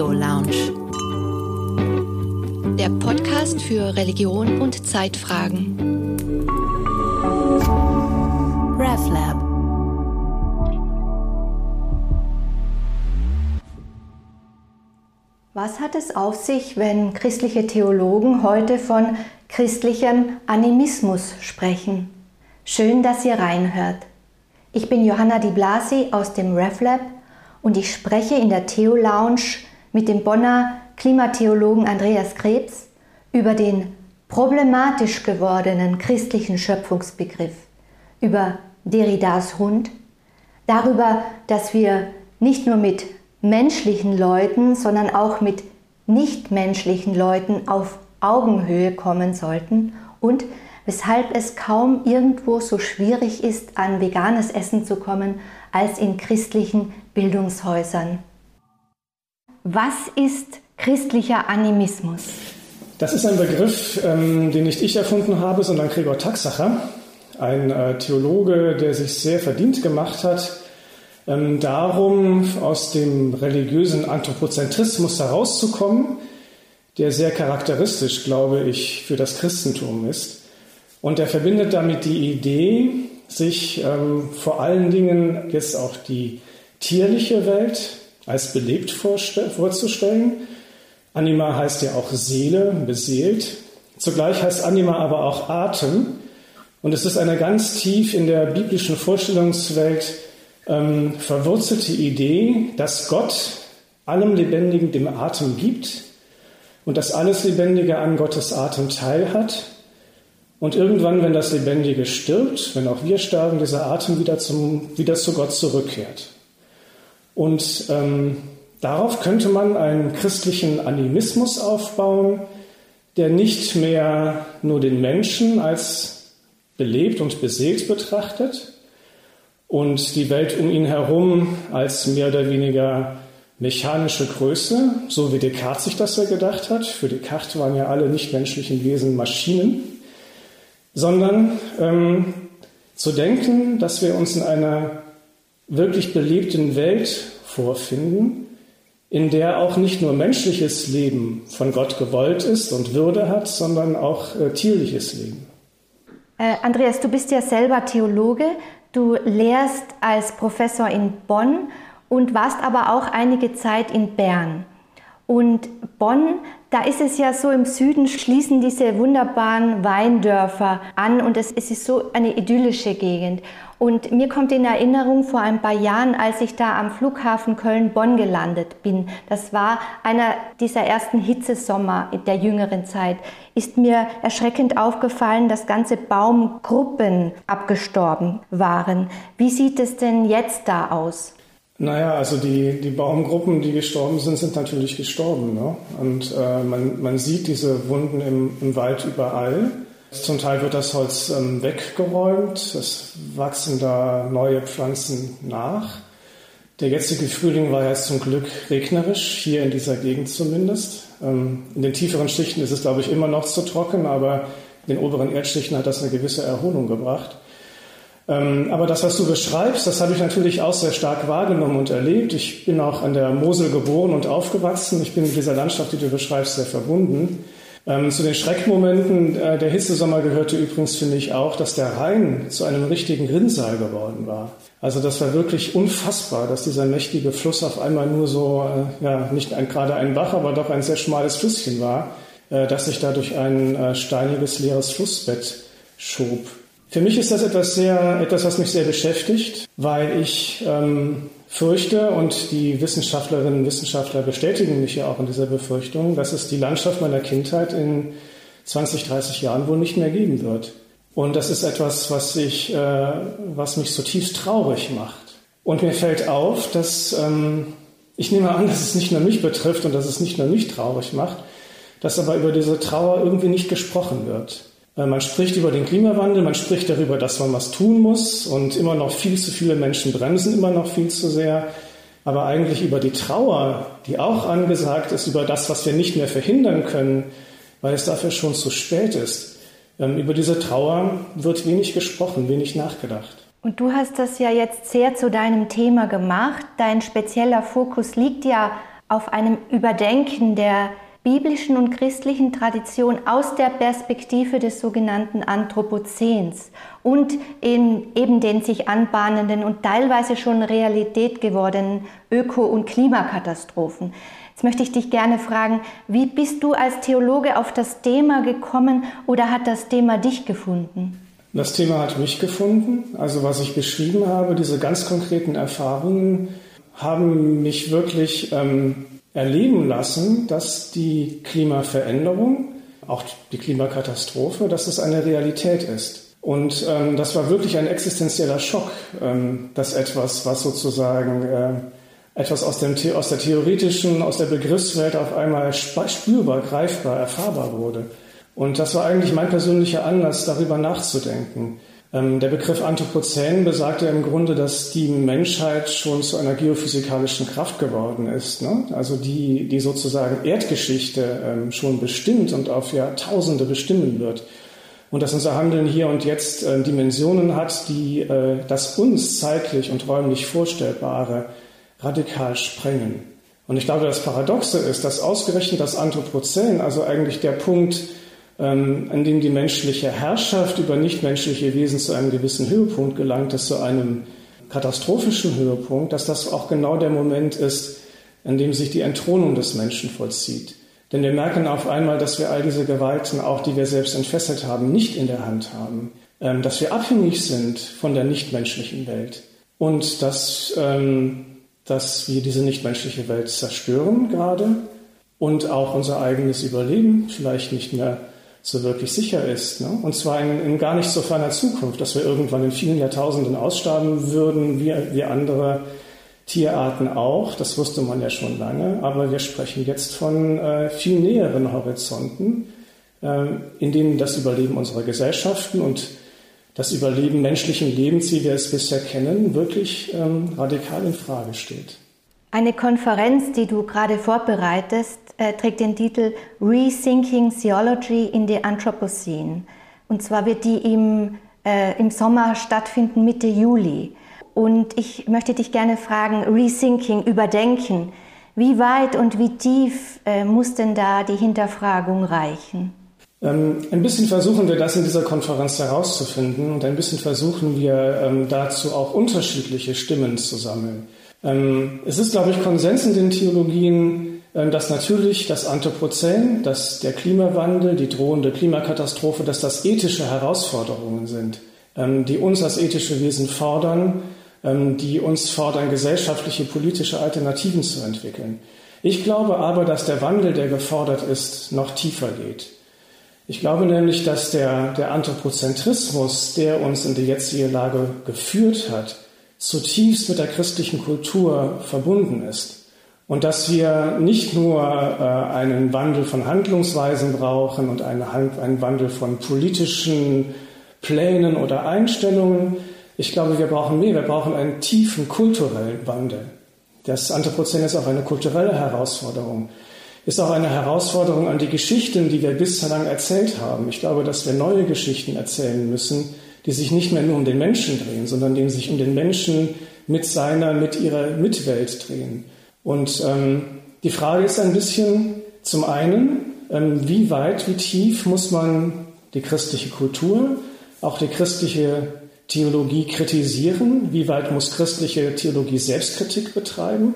Theo Lounge. Der Podcast für Religion und Zeitfragen. RevLab. Was hat es auf sich, wenn christliche Theologen heute von christlichem Animismus sprechen? Schön, dass ihr reinhört. Ich bin Johanna Di Blasi aus dem RevLab und ich spreche in der Theo Lounge mit dem Bonner Klimatheologen Andreas Krebs über den problematisch gewordenen christlichen Schöpfungsbegriff, über Derridas Hund, darüber, dass wir nicht nur mit menschlichen Leuten, sondern auch mit nichtmenschlichen Leuten auf Augenhöhe kommen sollten und weshalb es kaum irgendwo so schwierig ist, an veganes Essen zu kommen, als in christlichen Bildungshäusern. Was ist christlicher Animismus? Das ist ein Begriff, ähm, den nicht ich erfunden habe, sondern Gregor Taxacher, ein äh, Theologe, der sich sehr verdient gemacht hat, ähm, darum aus dem religiösen Anthropozentrismus herauszukommen, der sehr charakteristisch, glaube ich, für das Christentum ist. Und er verbindet damit die Idee, sich ähm, vor allen Dingen jetzt auch die tierliche Welt als belebt vorzustellen. Anima heißt ja auch Seele, beseelt. Zugleich heißt Anima aber auch Atem. Und es ist eine ganz tief in der biblischen Vorstellungswelt ähm, verwurzelte Idee, dass Gott allem Lebendigen dem Atem gibt und dass alles Lebendige an Gottes Atem teilhat und irgendwann, wenn das Lebendige stirbt, wenn auch wir sterben, dieser Atem wieder, zum, wieder zu Gott zurückkehrt. Und ähm, darauf könnte man einen christlichen Animismus aufbauen, der nicht mehr nur den Menschen als belebt und beseelt betrachtet und die Welt um ihn herum als mehr oder weniger mechanische Größe, so wie Descartes sich das ja gedacht hat. Für Descartes waren ja alle nichtmenschlichen Wesen Maschinen sondern ähm, zu denken, dass wir uns in einer wirklich belebten Welt vorfinden, in der auch nicht nur menschliches Leben von Gott gewollt ist und Würde hat, sondern auch äh, tierliches Leben. Äh, Andreas, du bist ja selber Theologe, du lehrst als Professor in Bonn und warst aber auch einige Zeit in Bern. Und Bonn, da ist es ja so, im Süden schließen diese wunderbaren Weindörfer an und es, ist so eine idyllische Gegend. Und mir kommt in Erinnerung vor ein paar Jahren, als ich da am Flughafen Köln-Bonn gelandet bin, das war einer dieser ersten Hitzesommer der jüngeren Zeit, ist mir erschreckend aufgefallen, dass ganze Baumgruppen abgestorben waren. Wie sieht es denn jetzt da aus? Naja, also die, die Baumgruppen, die gestorben sind, sind natürlich gestorben. Ne? Und äh, man, man sieht diese Wunden im, im Wald überall. Zum Teil wird das Holz ähm, weggeräumt, es wachsen da neue Pflanzen nach. Der jetzige Frühling war jetzt zum Glück regnerisch, hier in dieser Gegend zumindest. Ähm, in den tieferen Schichten ist es, glaube ich, immer noch zu trocken, aber in den oberen Erdschichten hat das eine gewisse Erholung gebracht. Ähm, aber das, was du beschreibst, das habe ich natürlich auch sehr stark wahrgenommen und erlebt. Ich bin auch an der Mosel geboren und aufgewachsen. Ich bin mit dieser Landschaft, die du beschreibst, sehr verbunden. Ähm, zu den Schreckmomenten äh, der Hitzesommer gehörte übrigens, finde ich, auch, dass der Rhein zu einem richtigen Rinnsal geworden war. Also das war wirklich unfassbar, dass dieser mächtige Fluss auf einmal nur so, äh, ja, nicht ein, gerade ein Bach, aber doch ein sehr schmales Flüsschen war, äh, das sich da durch ein äh, steiniges, leeres Flussbett schob. Für mich ist das etwas sehr, etwas, was mich sehr beschäftigt, weil ich ähm, fürchte und die Wissenschaftlerinnen und Wissenschaftler bestätigen mich ja auch in dieser Befürchtung, dass es die Landschaft meiner Kindheit in 20, 30 Jahren wohl nicht mehr geben wird. Und das ist etwas, was, ich, äh, was mich zutiefst traurig macht. Und mir fällt auf, dass ähm, ich nehme an, dass es nicht nur mich betrifft und dass es nicht nur mich traurig macht, dass aber über diese Trauer irgendwie nicht gesprochen wird. Äh, man spricht über den Klimawandel, man spricht darüber, dass man was tun muss und immer noch viel zu viele Menschen bremsen immer noch viel zu sehr. Aber eigentlich über die Trauer, die auch angesagt ist, über das, was wir nicht mehr verhindern können, weil es dafür schon zu spät ist. Ähm, über diese Trauer wird wenig gesprochen, wenig nachgedacht. Und du hast das ja jetzt sehr zu deinem Thema gemacht. Dein spezieller Fokus liegt ja auf einem Überdenken der biblischen und christlichen Tradition aus der Perspektive des sogenannten Anthropozäns und in eben den sich anbahnenden und teilweise schon Realität gewordenen Öko- und Klimakatastrophen. Jetzt möchte ich dich gerne fragen, wie bist du als Theologe auf das Thema gekommen oder hat das Thema dich gefunden? Das Thema hat mich gefunden. Also was ich beschrieben habe, diese ganz konkreten Erfahrungen haben mich wirklich ähm, erleben lassen, dass die Klimaveränderung, auch die Klimakatastrophe, dass es eine Realität ist. Und ähm, das war wirklich ein existenzieller Schock, ähm, dass etwas, was sozusagen äh, etwas aus, dem, aus der theoretischen, aus der Begriffswelt auf einmal spürbar, greifbar, erfahrbar wurde. Und das war eigentlich mein persönlicher Anlass, darüber nachzudenken. Ähm, der Begriff Anthropozän besagt ja im Grunde, dass die Menschheit schon zu einer geophysikalischen Kraft geworden ist. Ne? Also die, die sozusagen Erdgeschichte ähm, schon bestimmt und auf Jahrtausende bestimmen wird. Und dass unser Handeln hier und jetzt äh, Dimensionen hat, die äh, das uns zeitlich und räumlich Vorstellbare radikal sprengen. Und ich glaube, das Paradoxe ist, dass ausgerechnet das Anthropozän, also eigentlich der Punkt, ähm, an dem die menschliche Herrschaft über nichtmenschliche Wesen zu einem gewissen Höhepunkt gelangt ist, zu einem katastrophischen Höhepunkt, dass das auch genau der Moment ist, an dem sich die Entthronung des Menschen vollzieht. Denn wir merken auf einmal, dass wir all diese Gewalten, auch die wir selbst entfesselt haben, nicht in der Hand haben, ähm, dass wir abhängig sind von der nichtmenschlichen Welt. Und dass, ähm, dass wir diese nichtmenschliche Welt zerstören gerade. Und auch unser eigenes Überleben vielleicht nicht mehr so wirklich sicher ist. Ne? Und zwar in, in, gar nicht so ferner Zukunft, dass wir irgendwann in vielen Jahrtausenden aussterben würden, wie, wie andere Tierarten auch. Das wusste man ja schon lange. Aber wir sprechen jetzt von äh, viel näheren Horizonten, äh, in denen das Überleben unserer Gesellschaften und das Überleben menschlichen Lebens, wie wir es bisher kennen, wirklich ähm, radikal in Frage steht. Eine Konferenz, die du gerade vorbereitest, äh, trägt den Titel Rethinking Theology in the Anthropocene. Und zwar wird die im, äh, im Sommer stattfinden, Mitte Juli. Und ich möchte dich gerne fragen, Rethinking, Überdenken, wie weit und wie tief äh, muss denn da die Hinterfragung reichen? Ähm, ein bisschen versuchen wir das in dieser Konferenz herauszufinden und ein bisschen versuchen wir ähm, dazu auch unterschiedliche Stimmen zu sammeln. Ähm, es ist, glaube ich, Konsens in den Theologien, ähm, dass natürlich das Anthropozän, dass der Klimawandel, die drohende Klimakatastrophe, dass das ethische Herausforderungen sind, ähm, die uns als ethische Wesen fordern, die uns fordern, gesellschaftliche, politische Alternativen zu entwickeln. Ich glaube aber, dass der Wandel, der gefordert ist, noch tiefer geht. Ich glaube nämlich, dass der, der Anthropozentrismus, der uns in die jetzige Lage geführt hat, zutiefst mit der christlichen Kultur verbunden ist. Und dass wir nicht nur äh, einen Wandel von Handlungsweisen brauchen und einen, einen Wandel von politischen Plänen oder Einstellungen. Ich glaube, wir brauchen mehr. Wir brauchen einen tiefen kulturellen Wandel. Das Anthropozän ist auch eine kulturelle Herausforderung. Ist auch eine Herausforderung an die Geschichten, die wir bislang erzählt haben. Ich glaube, dass wir neue Geschichten erzählen müssen, die sich nicht mehr nur um den Menschen drehen, sondern die sich um den Menschen mit seiner, mit ihrer Mitwelt drehen. Und ähm, die Frage ist ein bisschen zum einen, ähm, wie weit, wie tief muss man die christliche Kultur, auch die christliche Theologie kritisieren? Wie weit muss christliche Theologie Selbstkritik betreiben?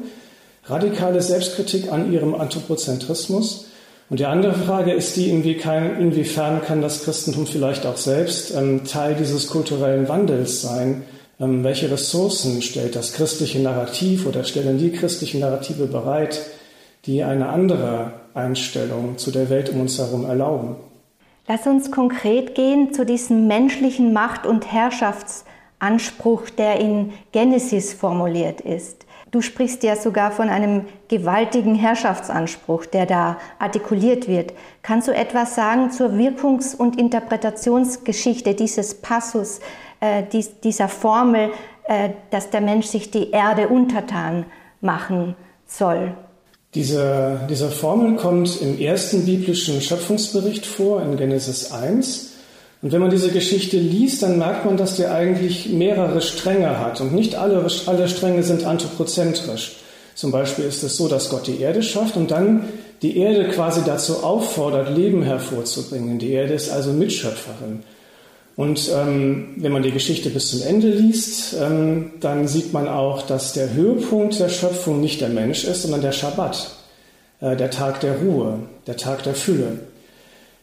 Radikale Selbstkritik an ihrem Anthropozentrismus? Und die andere Frage ist die, inwiefern kann das Christentum vielleicht auch selbst ähm, Teil dieses kulturellen Wandels sein? Ähm, welche Ressourcen stellt das christliche Narrativ oder stellen die christlichen Narrative bereit, die eine andere Einstellung zu der Welt um uns herum erlauben? Lass uns konkret gehen zu diesem menschlichen Macht- und Herrschaftsanspruch, der in Genesis formuliert ist. Du sprichst ja sogar von einem gewaltigen Herrschaftsanspruch, der da artikuliert wird. Kannst du etwas sagen zur Wirkungs- und Interpretationsgeschichte dieses Passus, äh, dies, dieser Formel, äh, dass der Mensch sich die Erde untertan machen soll? Diese, diese Formel kommt im ersten biblischen Schöpfungsbericht vor, in Genesis 1. Und wenn man diese Geschichte liest, dann merkt man, dass der eigentlich mehrere Stränge hat. Und nicht alle, alle Stränge sind anthropozentrisch, Zum Beispiel ist es so, dass Gott die Erde schafft und dann die Erde quasi dazu auffordert, Leben hervorzubringen. Die Erde ist also Mitschöpferin. Und ähm, wenn man die Geschichte bis zum Ende liest, ähm, dann sieht man auch, dass der Höhepunkt der Schöpfung nicht der Mensch ist, sondern der Schabbat, äh, der Tag der Ruhe, der Tag der Fülle.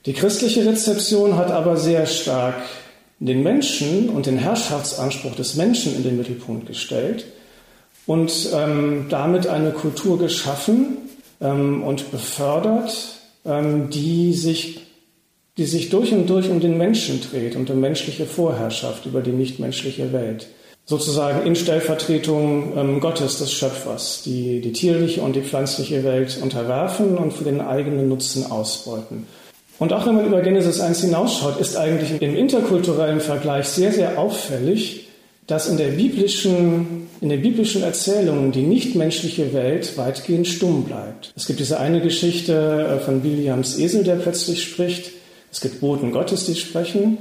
Die christliche Rezeption hat aber sehr stark den Menschen und den Herrschaftsanspruch des Menschen in den Mittelpunkt gestellt und ähm, damit eine Kultur geschaffen ähm, und befördert, ähm, die sich die sich durch und durch um den Menschen dreht und um menschliche Vorherrschaft über die nichtmenschliche Welt. Sozusagen in Stellvertretung ähm, Gottes, des Schöpfers, die die tierliche und die pflanzliche Welt unterwerfen und für den eigenen Nutzen ausbeuten. Und auch wenn man über Genesis 1 hinausschaut, ist eigentlich im interkulturellen Vergleich sehr, sehr auffällig, dass in der biblischen, in den biblischen Erzählungen die nichtmenschliche Welt weitgehend stumm bleibt. Es gibt diese eine Geschichte äh, von Williams Esel, der plötzlich spricht, es gibt Boten Gottes, die sprechen.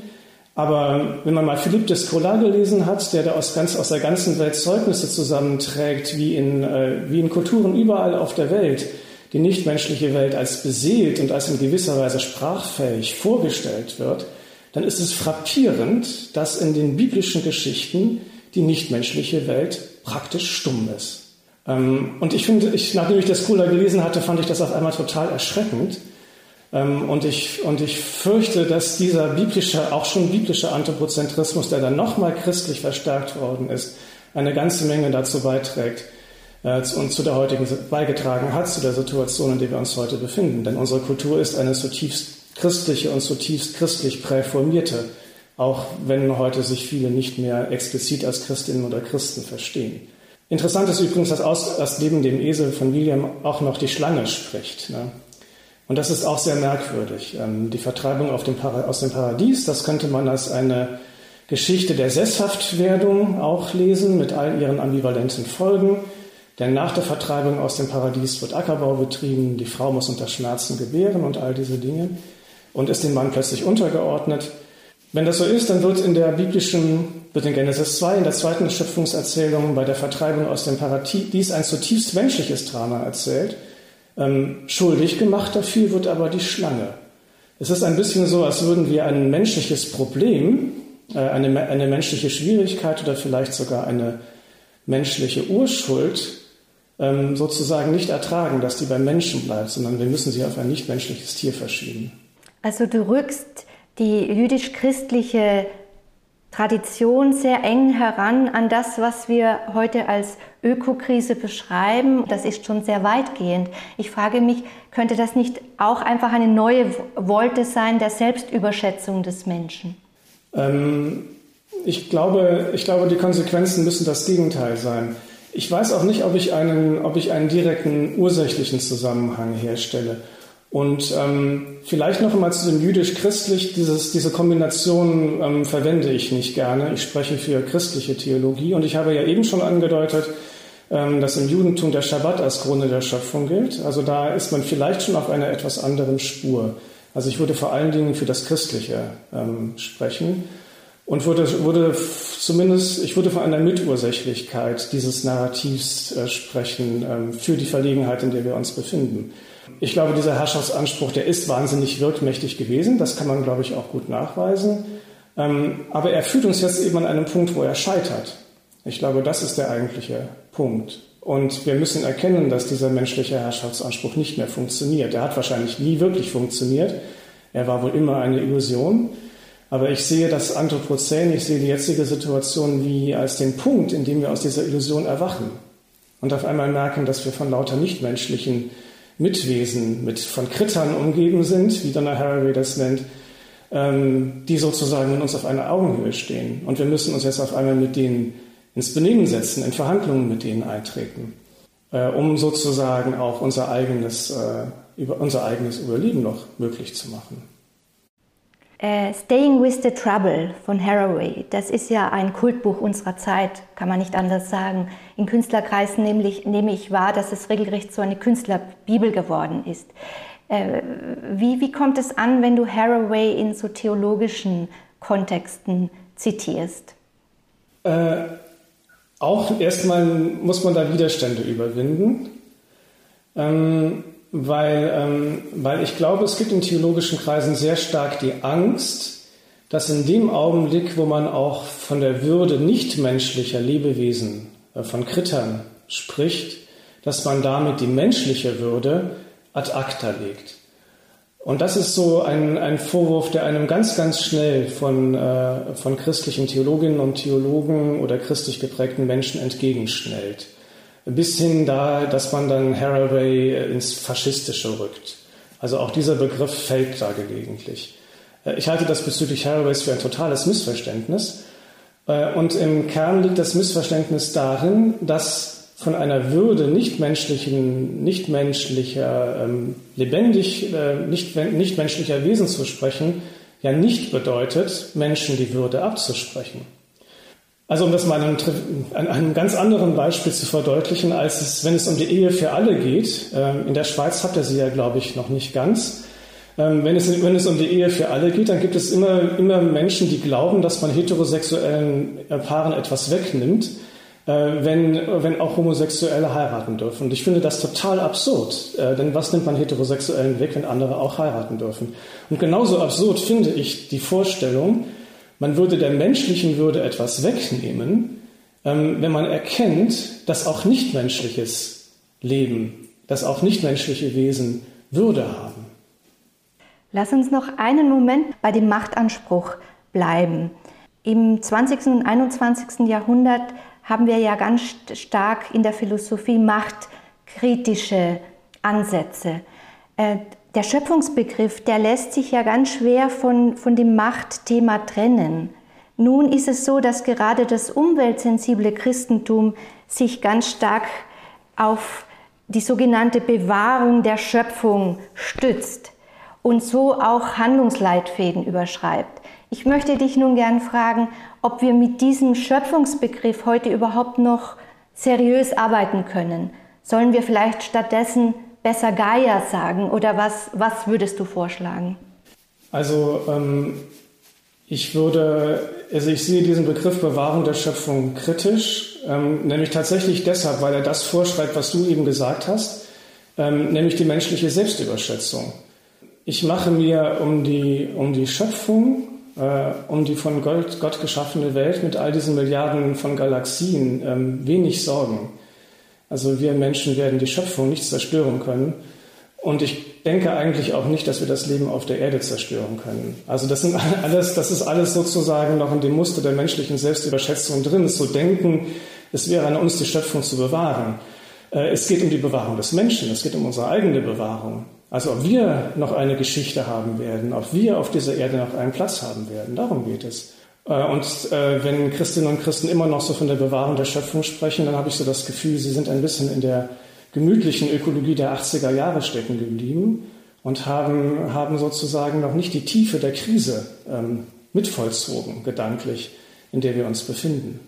Aber wenn man mal Philipp de Scola gelesen hat, der da aus, ganz, aus der ganzen Welt Zeugnisse zusammenträgt, wie in, äh, wie in Kulturen überall auf der Welt, die nichtmenschliche Welt als beseelt und als in gewisser Weise sprachfähig vorgestellt wird, dann ist es frappierend, dass in den biblischen Geschichten die nichtmenschliche Welt praktisch stumm ist. Ähm, und ich finde, ich, nachdem ich das Cola gelesen hatte, fand ich das auf einmal total erschreckend, ähm, und ich, und ich fürchte, dass dieser biblische, auch schon biblische Anthropozentrismus, der dann nochmal christlich verstärkt worden ist, eine ganze Menge dazu beiträgt und zu der heutigen beigetragen hat, zu der Situation, in der wir uns heute befinden. Denn unsere Kultur ist eine zutiefst christliche und zutiefst christlich präformierte, auch wenn heute sich viele nicht mehr explizit als Christinnen oder Christen verstehen. Interessant ist übrigens, dass, aus, dass neben dem Esel von William auch noch die Schlange spricht. Ne? Und das ist auch sehr merkwürdig. Ähm, die Vertreibung aus dem Paradies, das könnte man als eine Geschichte der Sesshaftwerdung auch lesen, mit all ihren ambivalenten Folgen. Denn nach der Vertreibung aus dem Paradies wird Ackerbau betrieben, die Frau muss unter Schmerzen gebären und all diese Dinge und ist dem Mann plötzlich untergeordnet. Wenn das so ist, dann wird in der biblischen, wird in Genesis 2, in der zweiten Schöpfungserzählung bei der Vertreibung aus dem Paradies ein zutiefst menschliches Drama erzählt – ähm, schuldig gemacht dafür wird aber die Schlange. Es ist ein bisschen so, als würden wir ein menschliches Problem, äh, eine, eine menschliche Schwierigkeit oder vielleicht sogar eine menschliche Urschuld ähm, sozusagen nicht ertragen, dass die beim Menschen bleibt, sondern wir müssen sie auf ein nichtmenschliches Tier verschieben. Also du rückst die jüdisch-christliche Tradition sehr eng heran an das, was wir heute als Ökokrise beschreiben. Das ist schon sehr weitgehend. Ich frage mich, könnte das nicht auch einfach eine neue Wolte sein der Selbstüberschätzung des Menschen? Ähm, ich, glaube, ich glaube, die Konsequenzen müssen das Gegenteil sein. Ich weiß auch nicht, ob ich einen, ob ich einen direkten ursächlichen Zusammenhang herstelle. Und ähm, vielleicht noch einmal zu dem jüdisch-christlich, diese Kombination ähm, verwende ich nicht gerne. Ich spreche für christliche Theologie und ich habe ja eben schon angedeutet, ähm, dass im Judentum der Schabbat als Grunde der Schöpfung gilt. Also da ist man vielleicht schon auf einer etwas anderen Spur. Also ich würde vor allen Dingen für das Christliche ähm, sprechen und würde, würde zumindest, ich würde von einer Mitursächlichkeit dieses Narrativs äh, sprechen ähm, für die Verlegenheit, in der wir uns befinden. Ich glaube, dieser Herrschaftsanspruch, der ist wahnsinnig wirkmächtig gewesen. Das kann man, glaube ich, auch gut nachweisen. Ähm, aber er führt uns jetzt eben an einem Punkt, wo er scheitert. Ich glaube, das ist der eigentliche Punkt. Und wir müssen erkennen, dass dieser menschliche Herrschaftsanspruch nicht mehr funktioniert. Er hat wahrscheinlich nie wirklich funktioniert. Er war wohl immer eine Illusion. Aber ich sehe das Anthropozän, ich sehe die jetzige Situation wie als den Punkt, in dem wir aus dieser Illusion erwachen und auf einmal merken, dass wir von lauter nichtmenschlichen Mitwesen, mit von Krittern umgeben sind, wie Donna Haraway das nennt, ähm, die sozusagen mit uns auf einer Augenhöhe stehen. Und wir müssen uns jetzt auf einmal mit denen ins Benehmen setzen, in Verhandlungen mit denen eintreten, äh, um sozusagen auch unser eigenes, äh, über, unser eigenes Überleben noch möglich zu machen. Äh, Staying with the Trouble von Haraway, das ist ja ein Kultbuch unserer Zeit, kann man nicht anders sagen. In Künstlerkreisen nämlich, nehme ich wahr, dass es regelrecht so eine Künstlerbibel geworden ist. Äh, wie, wie kommt es an, wenn du Haraway in so theologischen Kontexten zitierst? Äh, auch erstmal muss man da Widerstände überwinden, ähm, weil, ähm, weil ich glaube, es gibt in theologischen Kreisen sehr stark die Angst, dass in dem Augenblick, wo man auch von der Würde nichtmenschlicher Lebewesen, äh, von Krittern spricht, dass man damit die menschliche Würde ad acta legt. Und das ist so ein, ein Vorwurf, der einem ganz, ganz schnell von, äh, von christlichen Theologinnen und Theologen oder christlich geprägten Menschen entgegenschnellt. Bis hin da, dass man dann Haraway ins Faschistische rückt. Also auch dieser Begriff fällt da gelegentlich. Äh, ich halte das bezüglich Haraways für ein totales Missverständnis. Äh, und im Kern liegt das Missverständnis darin, dass von einer Würde nichtmenschlichen, nichtmenschlicher, ähm, lebendig, äh, nicht, nichtmenschlicher Wesen zu sprechen, ja nicht bedeutet, Menschen die Würde abzusprechen. Also um das mal an einem, ganz anderen Beispiel zu verdeutlichen, als es, wenn es um die Ehe für alle geht, äh, in der Schweiz habt ihr sie ja, glaube ich, noch nicht ganz. Ähm, wenn, es, wenn es um die Ehe für alle geht, dann gibt es immer, immer Menschen, die glauben, dass man heterosexuellen Paaren etwas wegnimmt äh, wenn, wenn auch Homosexuelle heiraten dürfen. Und ich finde das total absurd, äh, denn was nimmt man Heterosexuellen weg, wenn andere auch heiraten dürfen? Und genauso absurd finde ich die Vorstellung, man würde der menschlichen Würde etwas wegnehmen, ähm, wenn man erkennt, dass auch nichtmenschliches Leben, dass auch nichtmenschliche Wesen Würde haben. Lass uns noch einen Moment bei dem Machtanspruch bleiben. Im 20. und 21. Jahrhundert haben wir ja ganz stark in der Philosophie machtkritische Ansätze. Der Schöpfungsbegriff, der lässt sich ja ganz schwer von, von dem Machtthema trennen. Nun ist es so, dass gerade das umweltsensible Christentum sich ganz stark auf die sogenannte Bewahrung der Schöpfung stützt und so auch Handlungsleitfäden überschreibt. Ich möchte dich nun gern fragen, ob wir mit diesem Schöpfungsbegriff heute überhaupt noch seriös arbeiten können. Sollen wir vielleicht stattdessen besser Gaia sagen oder was, was würdest du vorschlagen? Also ähm, ich würde, also ich sehe diesen Begriff Bewahrung der Schöpfung kritisch, ähm, nämlich tatsächlich deshalb, weil er das vorschreibt, was du eben gesagt hast, ähm, nämlich die menschliche Selbstüberschätzung. Ich mache mir um die, um die Schöpfung äh, um die von Gott, Gott, geschaffene Welt mit all diesen Milliarden von Galaxien ähm, wenig Sorgen. Also wir Menschen werden die Schöpfung nicht zerstören können. Und ich denke eigentlich auch nicht, dass wir das Leben auf der Erde zerstören können. Also das, sind alles, das ist alles sozusagen noch in dem Muster der menschlichen Selbstüberschätzung drin, zu denken, es wäre an uns, die Schöpfung zu bewahren. Äh, es geht um die Bewahrung des Menschen, es geht um unsere eigene Bewahrung. Also ob wir noch eine Geschichte haben werden, ob wir auf dieser Erde noch einen Platz haben werden, darum geht es. Äh, und äh, wenn Christinnen und Christen immer noch so von der Bewahrung der Schöpfung sprechen, dann habe ich so das Gefühl, sie sind ein bisschen in der gemütlichen Ökologie der 80er Jahre stecken geblieben und haben, haben sozusagen noch nicht die Tiefe der Krise ähm, mitvollzogen, gedanklich, in der wir uns befinden.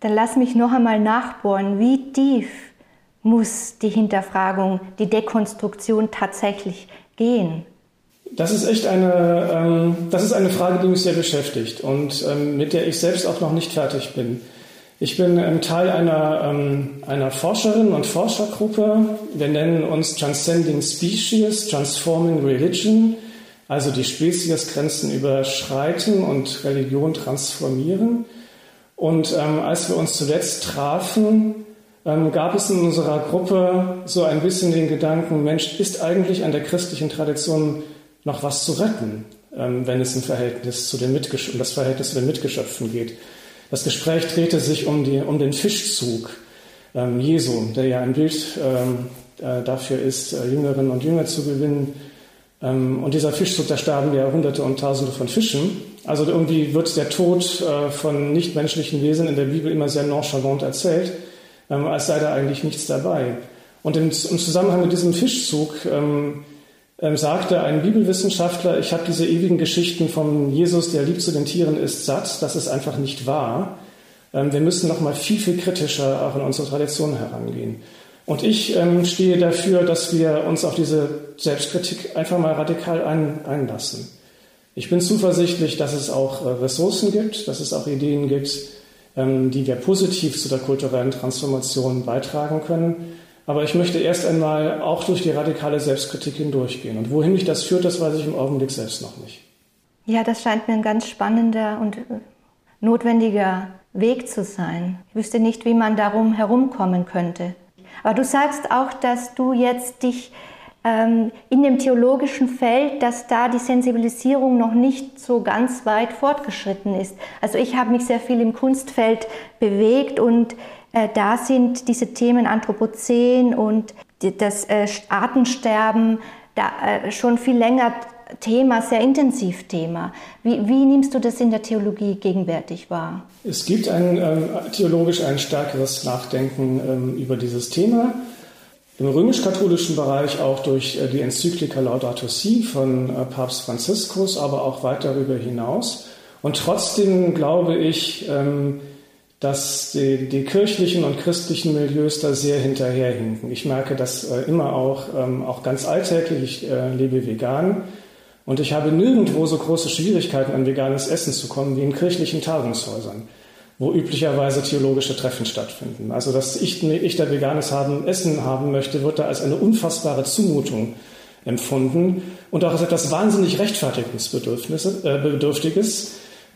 Dann lass mich noch einmal nachbohren, wie tief muss die Hinterfragung, die Dekonstruktion tatsächlich gehen? Das ist echt eine, ähm, das ist eine Frage, die mich sehr beschäftigt und ähm, mit der ich selbst auch noch nicht fertig bin. Ich bin ähm, Teil einer, ähm, einer Forscherin und Forschergruppe. Wir nennen uns Transcending Species, Transforming Religion, also die Speziesgrenzen überschreiten und Religion transformieren. Und ähm, als wir uns zuletzt trafen, ähm, gab es in unserer Gruppe so ein bisschen den Gedanken, Mensch, ist eigentlich an der christlichen Tradition noch was zu retten, ähm, wenn es im Verhältnis zu den um das Verhältnis zu den Mitgeschöpfen geht. Das Gespräch drehte sich um, die, um den Fischzug ähm, Jesu, der ja ein Bild ähm, äh, dafür ist, äh, Jüngerinnen und Jünger zu gewinnen. Ähm, und dieser Fischzug, da starben ja Hunderte und Tausende von Fischen. Also irgendwie wird der Tod äh, von nichtmenschlichen Wesen in der Bibel immer sehr nonchalant erzählt ähm, als sei da eigentlich nichts dabei. Und im, im Zusammenhang mit diesem Fischzug ähm, sagte ein Bibelwissenschaftler, ich habe diese ewigen Geschichten von Jesus, der lieb zu den Tieren ist, satt. Das ist einfach nicht wahr. Ähm, wir müssen noch mal viel, viel kritischer auch in unsere Tradition herangehen. Und ich ähm, stehe dafür, dass wir uns auf diese Selbstkritik einfach mal radikal ein, einlassen. Ich bin zuversichtlich, dass es auch äh, Ressourcen gibt, dass es auch Ideen gibt, ähm, die wir positiv zu der kulturellen Transformation beitragen können. Aber ich möchte erst einmal auch durch die radikale Selbstkritik hindurchgehen. Und wohin mich das führt, das weiß ich im Augenblick selbst noch nicht. Ja, das scheint mir ein ganz spannender und äh, notwendiger Weg zu sein. Ich wüsste nicht, wie man darum herumkommen könnte. Aber du sagst auch, dass du jetzt dich ähm, in dem theologischen Feld, dass da die Sensibilisierung noch nicht so ganz weit fortgeschritten ist. Also ich habe mich sehr viel im Kunstfeld bewegt und da sind diese Themen Anthropozän und das äh, Artensterben da äh, schon viel länger Thema, sehr intensiv Thema. Wie, wie, nimmst du das in der Theologie gegenwärtig wahr? Es gibt ein, theologisch ein stärkeres Nachdenken ähm, über dieses Thema. Im römisch-katholischen Bereich auch durch äh, die Enzyklika Laudato Si von äh, Papst Franziskus, aber auch weit darüber hinaus. Und trotzdem glaube ich, ähm, dass die, die kirchlichen und christlichen Milieus da sehr hinterherhinken. Ich merke das äh, immer auch, ähm, auch ganz alltäglich. Ich lebe vegan und ich habe nirgendwo so große Schwierigkeiten, an veganes Essen zu kommen wie in kirchlichen Tagungshäusern wo üblicherweise theologische Treffen stattfinden. Also, dass ich, ich da veganes haben, Essen haben möchte, wird da als eine unfassbare Zumutung empfunden und auch als etwas wahnsinnig Rechtfertigungsbedürftiges. Äh,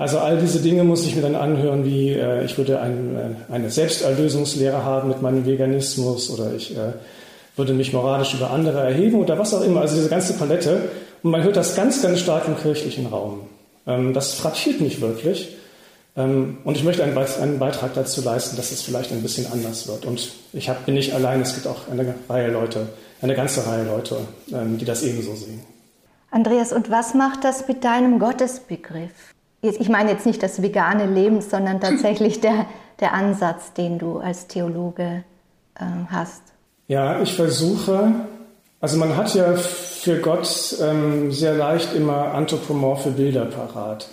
also all diese Dinge muss ich mir dann anhören, wie äh, ich würde ein, äh, eine Selbsterlösungslehre haben mit meinem Veganismus oder ich äh, würde mich moralisch über andere erheben oder was auch immer. Also diese ganze Palette. Und man hört das ganz, ganz stark im kirchlichen Raum. Ähm, das frappiert mich wirklich. Ähm, und ich möchte einen Beitrag dazu leisten, dass es vielleicht ein bisschen anders wird. Und ich hab, bin nicht allein, es gibt auch eine Reihe Leute, eine ganze Reihe Leute, ähm, die das ebenso sehen. Andreas, und was macht das mit deinem Gottesbegriff? Ich meine jetzt nicht das vegane Leben, sondern tatsächlich der, der Ansatz, den du als Theologe ähm, hast. Ja, ich versuche, also man hat ja für Gott ähm, sehr leicht immer anthropomorphe Bilder parat.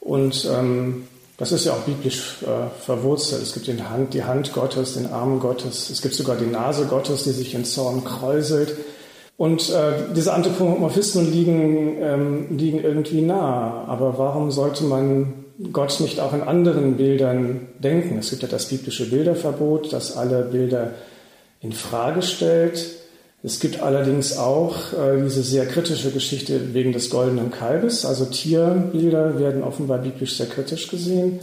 Und ähm, das ist ja auch biblisch äh, verwurzelt. Es gibt den Hand, die Hand Gottes, den Arm Gottes. Es gibt sogar die Nase Gottes, die sich in Zorn kräuselt. Und äh, diese Anthropomorphismen liegen, ähm, liegen irgendwie nah. Aber warum sollte man Gott nicht auch in anderen Bildern denken? Es gibt ja das biblische Bilderverbot, das alle Bilder in Frage stellt. Es gibt allerdings auch äh, diese sehr kritische Geschichte wegen des goldenen Kalbes. Also Tierbilder werden offenbar biblisch sehr kritisch gesehen.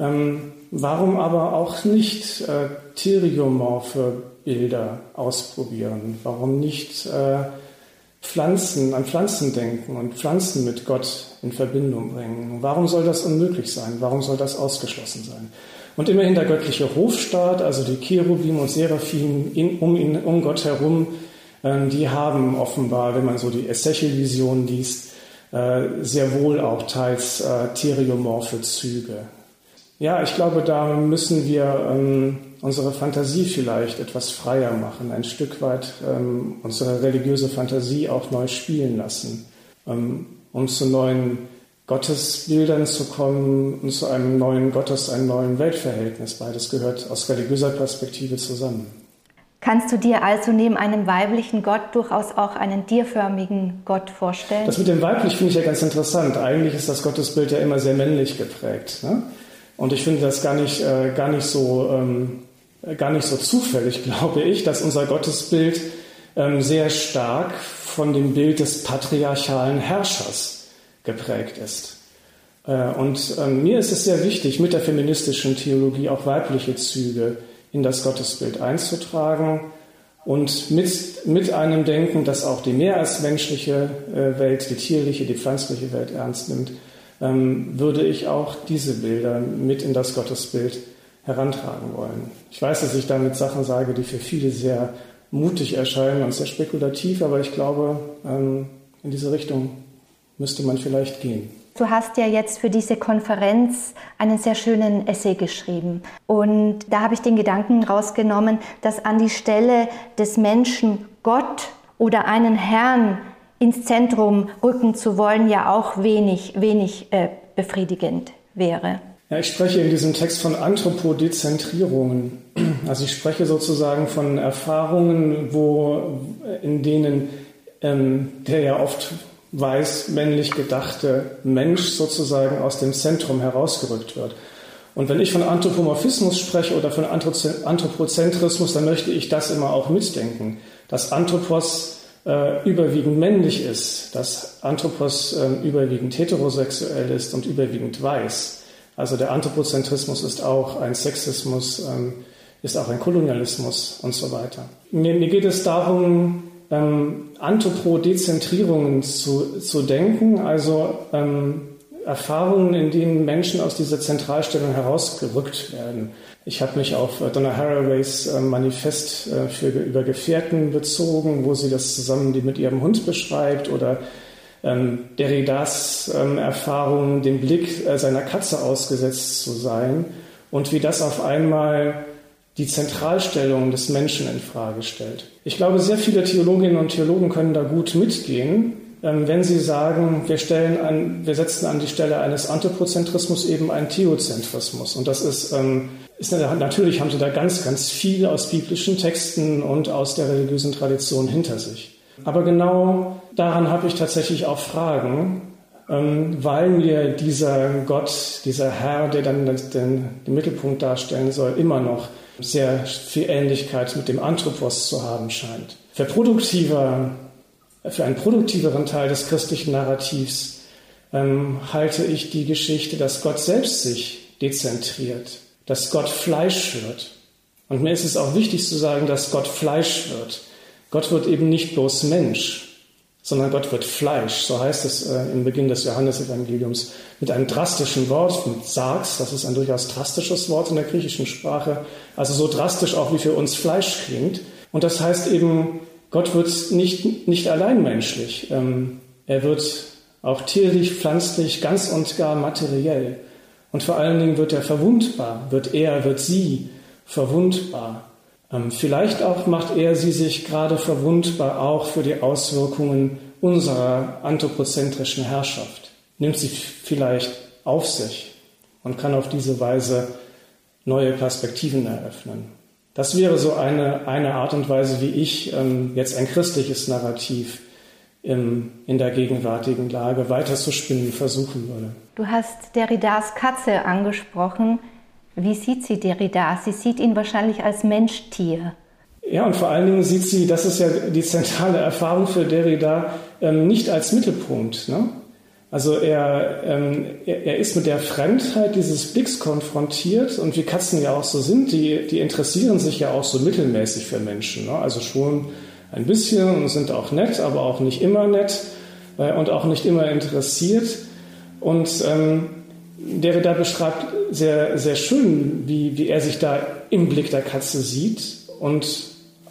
Ähm, warum aber auch nicht äh, theriomorphe Bilder ausprobieren? Warum nicht äh, Pflanzen, an Pflanzen denken und Pflanzen mit Gott in Verbindung bringen? Warum soll das unmöglich sein? Warum soll das ausgeschlossen sein? Und immerhin der göttliche Hofstaat, also die Cherubim und Seraphim in, um, ihn, um Gott herum, ähm, die haben offenbar, wenn man so die Ezechiel-Vision liest, äh, sehr wohl auch teils äh, theriomorphe Züge. Ja, ich glaube, da müssen wir ähm, unsere Fantasie vielleicht etwas freier machen, ein Stück weit ähm, unsere religiöse Fantasie auch neu spielen lassen, um zu neuen Gottesbildern zu kommen und zu einem neuen Gottes, einem neuen Weltverhältnis. Beides gehört aus religiöser Perspektive zusammen. Kannst du dir also neben einem weiblichen Gott durchaus auch einen tierförmigen Gott vorstellen? Das mit dem weiblich finde ich ja ganz interessant. Eigentlich ist das Gottesbild ja immer sehr männlich geprägt. Ne? Und ich finde das gar nicht, äh, gar, nicht so, ähm, gar nicht so zufällig, glaube ich, dass unser Gottesbild ähm, sehr stark von dem Bild des patriarchalen Herrschers geprägt ist. Äh, und ähm, mir ist es sehr wichtig, mit der feministischen Theologie auch weibliche Züge in das Gottesbild einzutragen und mit, mit einem Denken, das auch die mehr als menschliche äh, Welt, die tierliche, die pflanzliche Welt ernst nimmt, ähm, würde ich auch diese Bilder mit in das Gottesbild herantragen wollen. Ich weiß, dass ich damit Sachen sage, die für viele sehr mutig erscheinen und sehr spekulativ, aber ich glaube, ähm, in diese Richtung müsste man vielleicht gehen. Du hast ja jetzt für diese Konferenz einen sehr schönen Essay geschrieben. Und da habe ich den Gedanken rausgenommen, dass an die Stelle des Menschen Gott oder einen Herrn ins Zentrum rücken zu wollen, ja auch wenig, wenig äh, befriedigend wäre. Ja, ich spreche in diesem Text von Anthropodezentrierungen. Also ich spreche sozusagen von Erfahrungen, wo, in denen ähm, der ja oft weiß männlich gedachte Mensch sozusagen aus dem Zentrum herausgerückt wird. Und wenn ich von Anthropomorphismus spreche oder von Anthropozentrismus, dann möchte ich das immer auch mitdenken, dass Anthropos äh, überwiegend männlich ist, dass Anthropos äh, überwiegend heterosexuell ist und überwiegend weiß. Also der Anthropozentrismus ist auch ein Sexismus, ähm, ist auch ein Kolonialismus und so weiter. Mir, mir geht es darum, ähm, Anthropodezentrierungen zu, zu denken, also ähm, Erfahrungen, in denen Menschen aus dieser Zentralstellung herausgerückt werden. Ich habe mich auf äh, Donna Haraways äh, Manifest äh, für, über Gefährten bezogen, wo sie das zusammen mit ihrem Hund beschreibt oder ähm, Derridas ähm, Erfahrung, dem Blick äh, seiner Katze ausgesetzt zu sein und wie das auf einmal die Zentralstellung des Menschen in Frage stellt. Ich glaube, sehr viele Theologinnen und Theologen können da gut mitgehen, wenn sie sagen, wir, stellen an, wir setzen an die Stelle eines Anthropozentrismus eben einen Theozentrismus. Und das ist, ähm, ist natürlich haben sie da ganz, ganz viel aus biblischen Texten und aus der religiösen Tradition hinter sich. Aber genau daran habe ich tatsächlich auch Fragen, ähm, weil mir dieser Gott, dieser Herr, der dann den, den Mittelpunkt darstellen soll, immer noch sehr viel Ähnlichkeit mit dem Anthropos zu haben scheint. Für produktiver, für einen produktiveren Teil des christlichen Narrativs ähm, halte ich die Geschichte, dass Gott selbst sich dezentriert, dass Gott Fleisch wird. Und mir ist es auch wichtig zu sagen, dass Gott Fleisch wird. Gott wird eben nicht bloß Mensch, sondern Gott wird Fleisch. So heißt es äh, im Beginn des Johannesevangeliums mit einem drastischen Wort, mit Sargs, das ist ein durchaus drastisches Wort in der griechischen Sprache, also so drastisch auch wie für uns Fleisch klingt. Und das heißt eben, Gott wird nicht, nicht allein menschlich, ähm, er wird auch tierlich, pflanzlich, ganz und gar materiell. Und vor allen Dingen wird er verwundbar, wird er, wird sie verwundbar. Ähm, vielleicht auch macht er sie sich gerade verwundbar auch für die Auswirkungen unserer anthropozentrischen Herrschaft, nimmt sie vielleicht auf sich und kann auf diese Weise neue Perspektiven eröffnen. Das wäre so eine, eine Art und Weise, wie ich ähm, jetzt ein christliches Narrativ im, in der gegenwärtigen Lage weiter zu spinnen versuchen würde. Du hast Derridas Katze angesprochen. Wie sieht sie Derrida? Sie sieht ihn wahrscheinlich als Mensch-Tier. Ja, und vor allen Dingen sieht sie, das ist ja die zentrale Erfahrung für Derrida, ähm, nicht als Mittelpunkt. Ne? Also er, ähm, er, er, ist mit der Fremdheit dieses Blicks konfrontiert und wie Katzen ja auch so sind, die, die interessieren sich ja auch so mittelmäßig für Menschen. Ne? Also schon ein bisschen und sind auch nett, aber auch nicht immer nett äh, und auch nicht immer interessiert. Und ähm, Derrida beschreibt sehr, sehr schön, wie, wie er sich da im Blick der Katze sieht und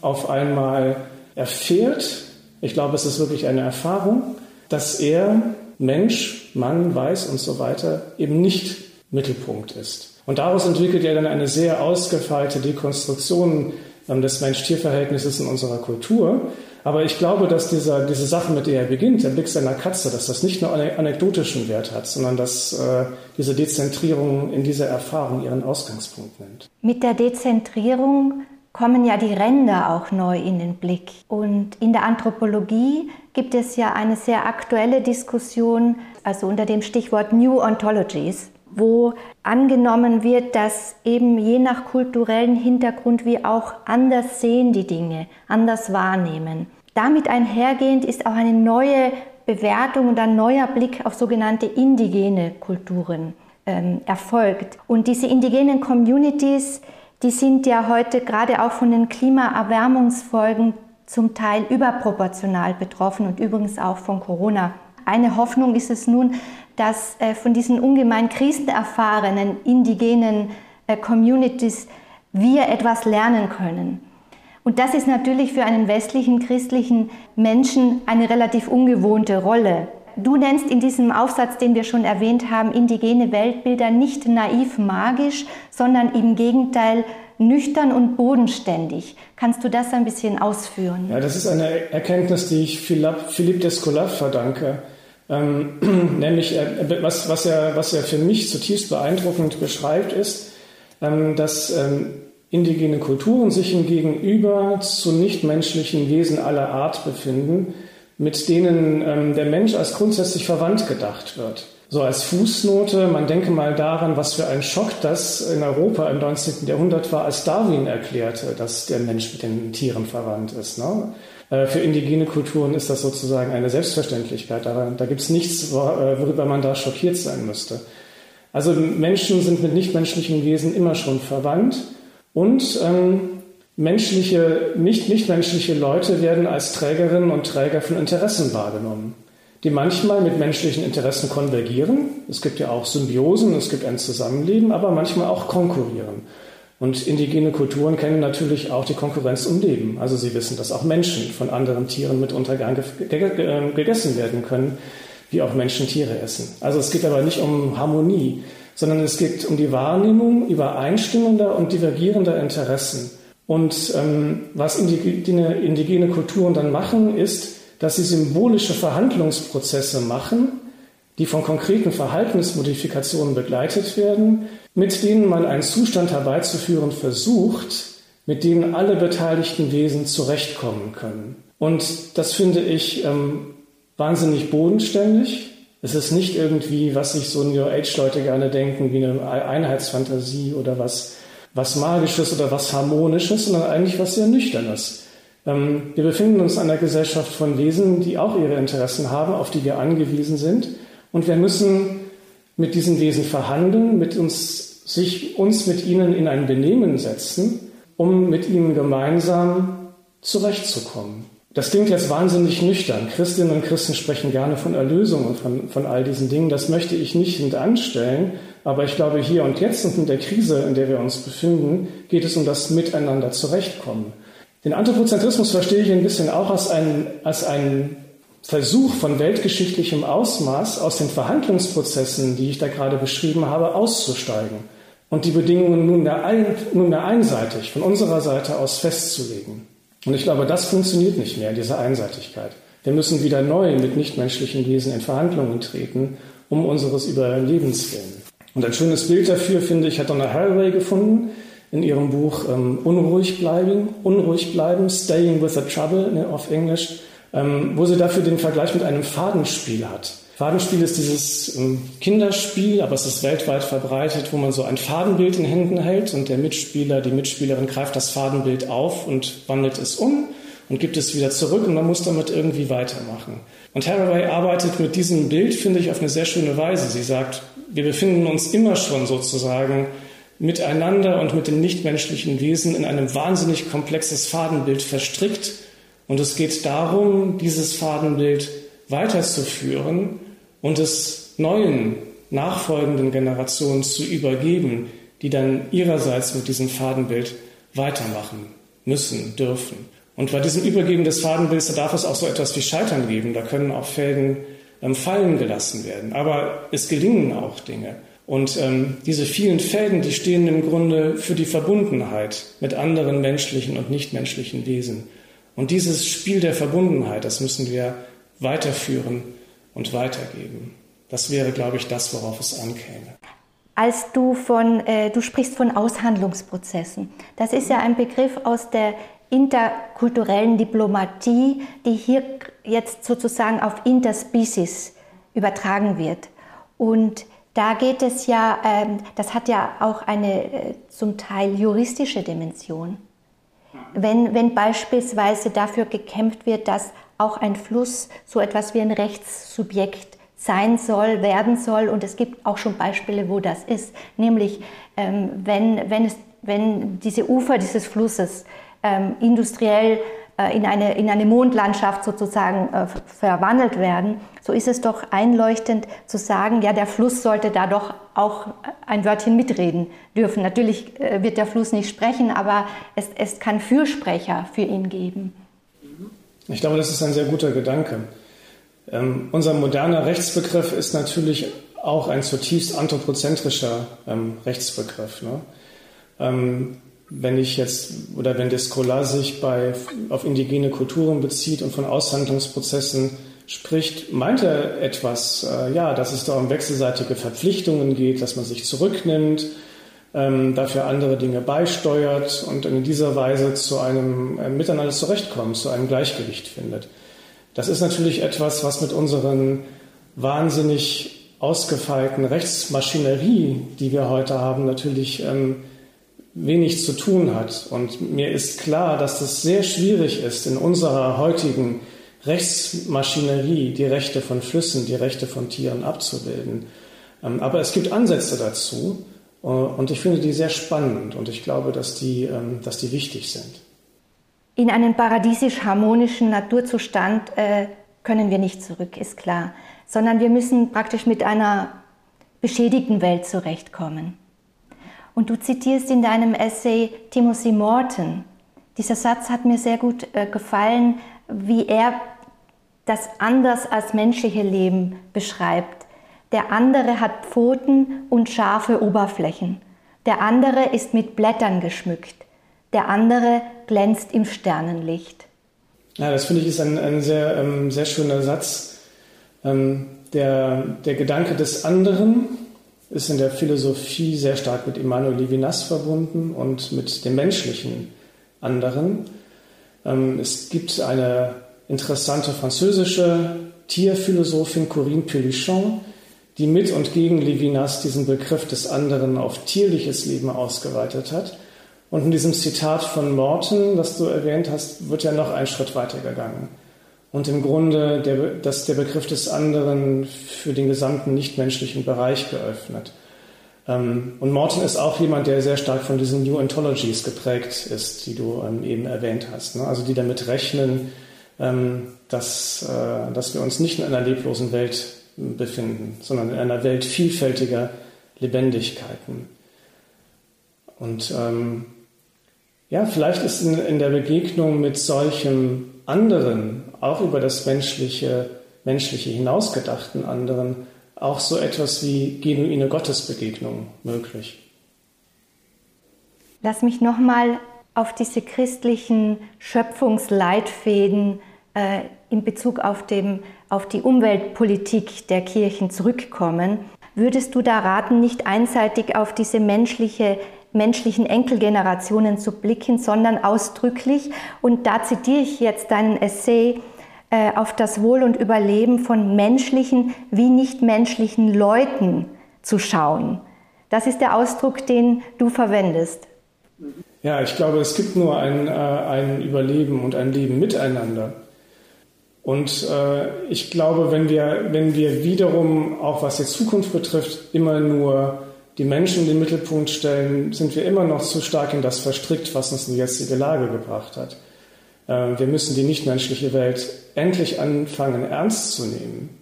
auf einmal erfährt, ich glaube, es ist wirklich eine Erfahrung, dass er Mensch, Mann, Weiß und so weiter eben nicht Mittelpunkt ist. Und daraus entwickelt er dann eine sehr ausgefeilte Dekonstruktion ähm, des Mensch-Tier-Verhältnisses in unserer Kultur, aber ich glaube, dass dieser, diese Sache, mit der er beginnt, der Blick seiner Katze, dass das nicht nur anekdotischen Wert hat, sondern dass äh, diese Dezentrierung in dieser Erfahrung ihren Ausgangspunkt nimmt. Mit der Dezentrierung kommen ja die Ränder auch neu in den Blick. Und in der Anthropologie gibt es ja eine sehr aktuelle Diskussion, also unter dem Stichwort New Ontologies, wo angenommen wird, dass eben je nach kulturellen Hintergrund wir auch anders sehen die Dinge, anders wahrnehmen. Damit einhergehend ist auch eine neue Bewertung und ein neuer Blick auf sogenannte indigene Kulturen ähm, erfolgt. Und diese indigenen Communities, die sind ja heute gerade auch von den Klimaerwärmungsfolgen zum Teil überproportional betroffen und übrigens auch von Corona. Eine Hoffnung ist es nun, dass äh, von diesen ungemein krisenerfahrenen indigenen äh, Communities wir etwas lernen können. Und das ist natürlich für einen westlichen christlichen Menschen eine relativ ungewohnte Rolle. Du nennst in diesem Aufsatz, den wir schon erwähnt haben, indigene Weltbilder nicht naiv magisch, sondern im Gegenteil nüchtern und bodenständig. Kannst du das ein bisschen ausführen? Ja, das ist eine Erkenntnis, die ich Philippe Descolat verdanke. Ähm, nämlich, äh, was, was, er, was er für mich zutiefst beeindruckend beschreibt, ist, ähm, dass ähm, indigene Kulturen sich im Gegenüber zu nichtmenschlichen Wesen aller Art befinden, mit denen ähm, der Mensch als grundsätzlich verwandt gedacht wird. So als Fußnote, man denke mal daran, was für ein Schock das in Europa im 19. Jahrhundert war, als Darwin erklärte, dass der Mensch mit den Tieren verwandt ist. Ne? Äh, für indigene Kulturen ist das sozusagen eine Selbstverständlichkeit. Da, da gibt es nichts, äh, worüber man da schockiert sein müsste. Also Menschen sind mit nichtmenschlichen Wesen immer schon verwandt und ähm, menschliche, nicht nichtmenschliche Leute werden als Trägerinnen und Träger von Interessen wahrgenommen die manchmal mit menschlichen Interessen konvergieren. Es gibt ja auch Symbiosen, es gibt ein Zusammenleben, aber manchmal auch konkurrieren. Und indigene Kulturen kennen natürlich auch die Konkurrenz um Leben. Also sie wissen, dass auch Menschen von anderen Tieren mitunter gern gegessen werden können, wie auch Menschen Tiere essen. Also es geht aber nicht um Harmonie, sondern es geht um die Wahrnehmung übereinstimmender und divergierender Interessen. Und ähm, was indigene, indigene Kulturen dann machen, ist, dass sie symbolische Verhandlungsprozesse machen, die von konkreten Verhaltensmodifikationen begleitet werden, mit denen man einen Zustand herbeizuführen versucht, mit denen alle beteiligten Wesen zurechtkommen können. Und das finde ich ähm, wahnsinnig bodenständig. Es ist nicht irgendwie, was sich so New Age-Leute gerne denken, wie eine Einheitsfantasie oder was, was Magisches oder was Harmonisches, sondern eigentlich was sehr Nüchternes. Ähm, wir befinden uns in einer Gesellschaft von Wesen, die auch ihre Interessen haben, auf die wir angewiesen sind. Und wir müssen mit diesen Wesen verhandeln, mit uns, sich, uns mit ihnen in ein Benehmen setzen, um mit ihnen gemeinsam zurechtzukommen. Das klingt jetzt wahnsinnig nüchtern. Christinnen und Christen sprechen gerne von Erlösung und von, von all diesen Dingen. Das möchte ich nicht hintanstellen. Aber ich glaube, hier und jetzt und in der Krise, in der wir uns befinden, geht es um das Miteinander zurechtkommen. Den Anthropozentrismus verstehe ich ein bisschen auch als ein, als Versuch von weltgeschichtlichem Ausmaß aus den Verhandlungsprozessen, die ich da gerade beschrieben habe, auszusteigen und die Bedingungen nunmehr, ein, nunmehr einseitig von unserer Seite aus festzulegen. Und ich glaube, das funktioniert nicht mehr, diese Einseitigkeit. Wir müssen wieder neu mit nichtmenschlichen Wesen in Verhandlungen treten, um unseres Überlebens willen. Und ein schönes Bild dafür, finde ich, hat Donna Haraway gefunden, in ihrem Buch ähm, Unruhig bleiben, Unruhig bleiben, Staying with the Trouble ne, auf Englisch, ähm, wo sie dafür den Vergleich mit einem Fadenspiel hat. Fadenspiel ist dieses ähm, Kinderspiel, aber es ist weltweit verbreitet, wo man so ein Fadenbild in Händen hält und der Mitspieler, die Mitspielerin greift das Fadenbild auf und wandelt es um und gibt es wieder zurück und man muss damit irgendwie weitermachen. Und Haraway arbeitet mit diesem Bild, finde ich, auf eine sehr schöne Weise. Sie sagt, wir befinden uns immer schon sozusagen miteinander und mit den nichtmenschlichen Wesen in einem wahnsinnig komplexes Fadenbild verstrickt. Und es geht darum, dieses Fadenbild weiterzuführen und es neuen, nachfolgenden Generationen zu übergeben, die dann ihrerseits mit diesem Fadenbild weitermachen müssen, dürfen. Und bei diesem Übergeben des Fadenbilds, da darf es auch so etwas wie Scheitern geben. Da können auch Fäden ähm, fallen gelassen werden. Aber es gelingen auch Dinge. Und ähm, diese vielen Fäden, die stehen im Grunde für die Verbundenheit mit anderen menschlichen und nichtmenschlichen Wesen. Und dieses Spiel der Verbundenheit, das müssen wir weiterführen und weitergeben. Das wäre, glaube ich, das, worauf es ankäme. Als du von, äh, du sprichst von Aushandlungsprozessen. Das ist ja ein Begriff aus der interkulturellen Diplomatie, die hier jetzt sozusagen auf Interspecies übertragen wird. Und da geht es ja, ähm, das hat ja auch eine äh, zum Teil juristische Dimension. Wenn, wenn beispielsweise dafür gekämpft wird, dass auch ein Fluss so etwas wie ein Rechtssubjekt sein soll, werden soll. Und es gibt auch schon Beispiele, wo das ist. Nämlich, ähm, wenn, wenn, es, wenn diese Ufer dieses Flusses ähm, industriell äh, in eine, in eine Mondlandschaft sozusagen äh, verwandelt werden, so ist es doch einleuchtend zu sagen, ja, der Fluss sollte da doch auch ein Wörtchen mitreden dürfen. Natürlich äh, wird der Fluss nicht sprechen, aber es, es kann Fürsprecher für ihn geben. Ich glaube, das ist ein sehr guter Gedanke. Ähm, unser moderner Rechtsbegriff ist natürlich auch ein zutiefst anthropozentrischer ähm, Rechtsbegriff. Ne? Ähm, wenn ich jetzt oder wenn der Scholar sich bei, auf indigene Kulturen bezieht und von Aushandlungsprozessen spricht, meint er etwas, äh, ja, dass es da um wechselseitige Verpflichtungen geht, dass man sich zurücknimmt, ähm, dafür andere Dinge beisteuert und in dieser Weise zu einem äh, Miteinander zurechtkommt, zu einem Gleichgewicht findet. Das ist natürlich etwas, was mit unseren wahnsinnig ausgefeilten Rechtsmaschinerie, die wir heute haben, natürlich ähm, wenig zu tun hat. Und mir ist klar, dass es sehr schwierig ist, in unserer heutigen Rechtsmaschinerie die Rechte von Flüssen, die Rechte von Tieren abzubilden. Ähm, aber es gibt Ansätze dazu äh, und ich finde die sehr spannend und ich glaube, dass die, ähm, dass die wichtig sind. In einen paradiesisch harmonischen Naturzustand äh, können wir nicht zurück, ist klar, sondern wir müssen praktisch mit einer beschädigten Welt zurechtkommen. Und du zitierst in deinem Essay Timothy Morton. Dieser Satz hat mir sehr gut äh, gefallen, wie er das anders als menschliche Leben beschreibt. Der andere hat Pfoten und scharfe Oberflächen. Der andere ist mit Blättern geschmückt. Der andere glänzt im Sternenlicht. Ja, das finde ich ist ein, ein sehr, ähm, sehr schöner Satz. Ähm, der, der Gedanke des anderen ist in der Philosophie sehr stark mit Emmanuel Levinas verbunden und mit dem menschlichen anderen. Ähm, es gibt eine interessante französische Tierphilosophin Corinne Pélichon, die mit und gegen Levinas diesen Begriff des anderen auf tierliches Leben ausgeweitet hat. Und in diesem Zitat von Morton, das du erwähnt hast, wird ja noch ein Schritt weiter gegangen. Und im Grunde, der, dass der Begriff des anderen für den gesamten nichtmenschlichen Bereich geöffnet. Ähm, und Morton ist auch jemand, der sehr stark von diesen New Ontologies geprägt ist, die du ähm, eben erwähnt hast. Ne? Also die damit rechnen, ähm, dass, äh, dass wir uns nicht in einer leblosen Welt befinden, sondern in einer Welt vielfältiger Lebendigkeiten. Und ähm, ja, vielleicht ist in, in, der Begegnung mit solchem anderen, auch über das menschliche, menschliche hinausgedachten anderen, auch so etwas wie genuine Gottesbegegnung möglich. Lass mich nochmal auf diese christlichen Schöpfungsleitfäden äh, in Bezug auf, dem, auf die Umweltpolitik der Kirchen zurückkommen. Würdest du da raten, nicht einseitig auf diese menschliche, menschlichen Enkelgenerationen zu blicken, sondern ausdrücklich, und da zitiere ich jetzt deinen Essay, äh, auf das Wohl und Überleben von menschlichen wie nichtmenschlichen Leuten zu schauen? Das ist der Ausdruck, den du verwendest. Ja, ich glaube, es gibt nur ein, äh, ein Überleben und ein Leben miteinander. Und äh, ich glaube, wenn wir, wenn wir wiederum, auch was die Zukunft betrifft, immer nur die Menschen in den Mittelpunkt stellen, sind wir immer noch zu stark in das verstrickt, was uns in die jetzige Lage gebracht hat. Äh, wir müssen die nichtmenschliche Welt endlich anfangen, ernst zu nehmen,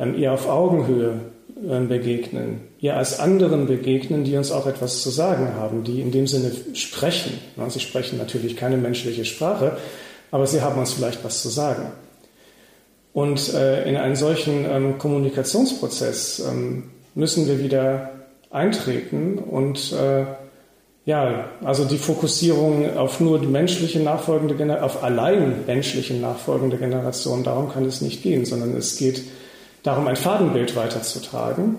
ähm, ihr auf Augenhöhe äh, begegnen, ihr als anderen begegnen, die uns auch etwas zu sagen haben, die in dem Sinne sprechen. Sie sprechen natürlich keine menschliche Sprache, aber sie haben uns vielleicht was zu sagen. Und äh, in einen solchen ähm, Kommunikationsprozess ähm, müssen wir wieder eintreten und äh, ja, also die Fokussierung auf nur die menschliche nachfolgende Generation, auf allein menschliche nachfolgende Generation, darum kann es nicht gehen, sondern es geht darum, ein Fadenbild weiterzutragen.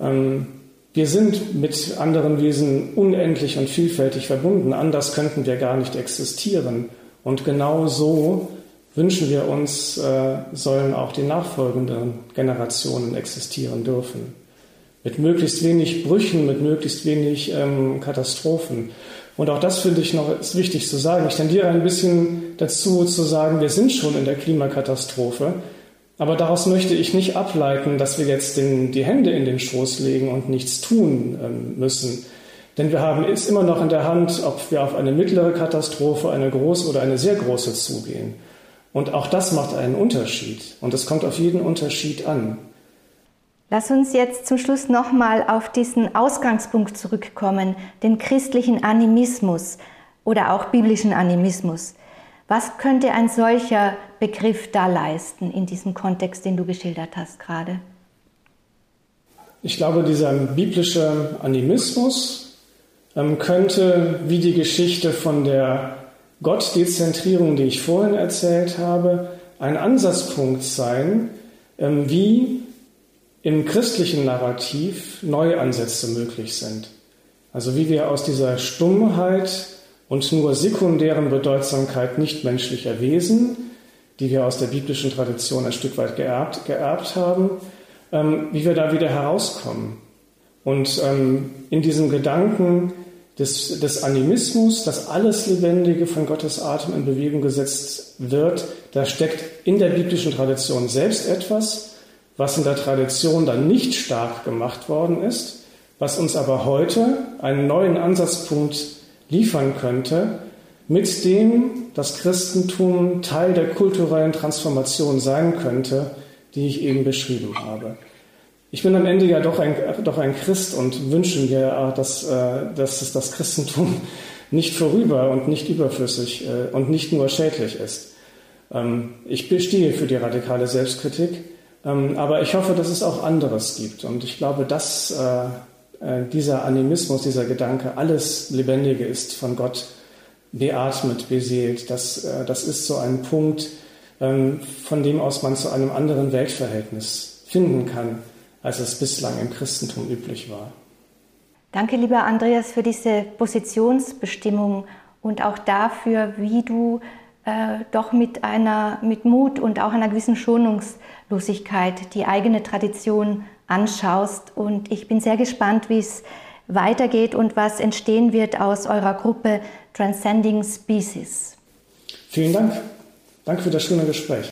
Ähm, wir sind mit anderen Wesen unendlich und vielfältig verbunden, anders könnten wir gar nicht existieren. Und genau so wünschen wir uns, äh, sollen auch die nachfolgenden Generationen existieren dürfen. Mit möglichst wenig Brüchen, mit möglichst wenig ähm, Katastrophen. Und auch das finde ich noch ist wichtig zu sagen. Ich tendiere ein bisschen dazu zu sagen, wir sind schon in der Klimakatastrophe. Aber daraus möchte ich nicht ableiten, dass wir jetzt den, die Hände in den Schoß legen und nichts tun ähm, müssen. Denn wir haben es immer noch in der Hand, ob wir auf eine mittlere Katastrophe, eine große oder eine sehr große zugehen. Und auch das macht einen Unterschied. Und es kommt auf jeden Unterschied an. Lass uns jetzt zum Schluss nochmal auf diesen Ausgangspunkt zurückkommen, den christlichen Animismus oder auch biblischen Animismus. Was könnte ein solcher Begriff da leisten in diesem Kontext, den du geschildert hast gerade? Ich glaube, dieser biblische Animismus ähm, könnte wie die Geschichte von der Gottdezentrierung, die ich vorhin erzählt habe, ein Ansatzpunkt sein, ähm, wie im christlichen Narrativ neue Ansätze möglich sind. Also wie wir aus dieser Stummheit und nur sekundären Bedeutsamkeit nichtmenschlicher Wesen, die wir aus der biblischen Tradition ein Stück weit geerbt, geerbt haben, ähm, wie wir da wieder herauskommen. Und ähm, in diesem Gedanken des, des Animismus, dass alles Lebendige von Gottes Atem in Bewegung gesetzt wird, da steckt in der biblischen Tradition selbst etwas, was in der Tradition dann nicht stark gemacht worden ist, was uns aber heute einen neuen Ansatzpunkt liefern könnte, mit dem das Christentum Teil der kulturellen Transformation sein könnte, die ich eben beschrieben habe. Ich bin am Ende ja doch ein, doch ein Christ und wünsche mir, dass, äh, dass das Christentum nicht vorüber und nicht überflüssig äh, und nicht nur schädlich ist. Ähm, ich bestehe für die radikale Selbstkritik, aber ich hoffe, dass es auch anderes gibt. Und ich glaube, dass äh, dieser Animismus, dieser Gedanke, alles Lebendige ist von Gott beatmet, beseelt, das, das ist so ein Punkt, ähm, von dem aus man zu einem anderen Weltverhältnis finden kann als es bislang im Christentum üblich war. Danke, lieber Andreas, für diese Positionsbestimmung und auch dafür, wie du äh, doch mit, einer, mit Mut und auch einer gewissen Schonungslosigkeit die eigene Tradition anschaust. Und ich bin sehr gespannt, wie es weitergeht und was entstehen wird aus eurer Gruppe Transcending Species. Vielen Dank. Danke für das schöne Gespräch.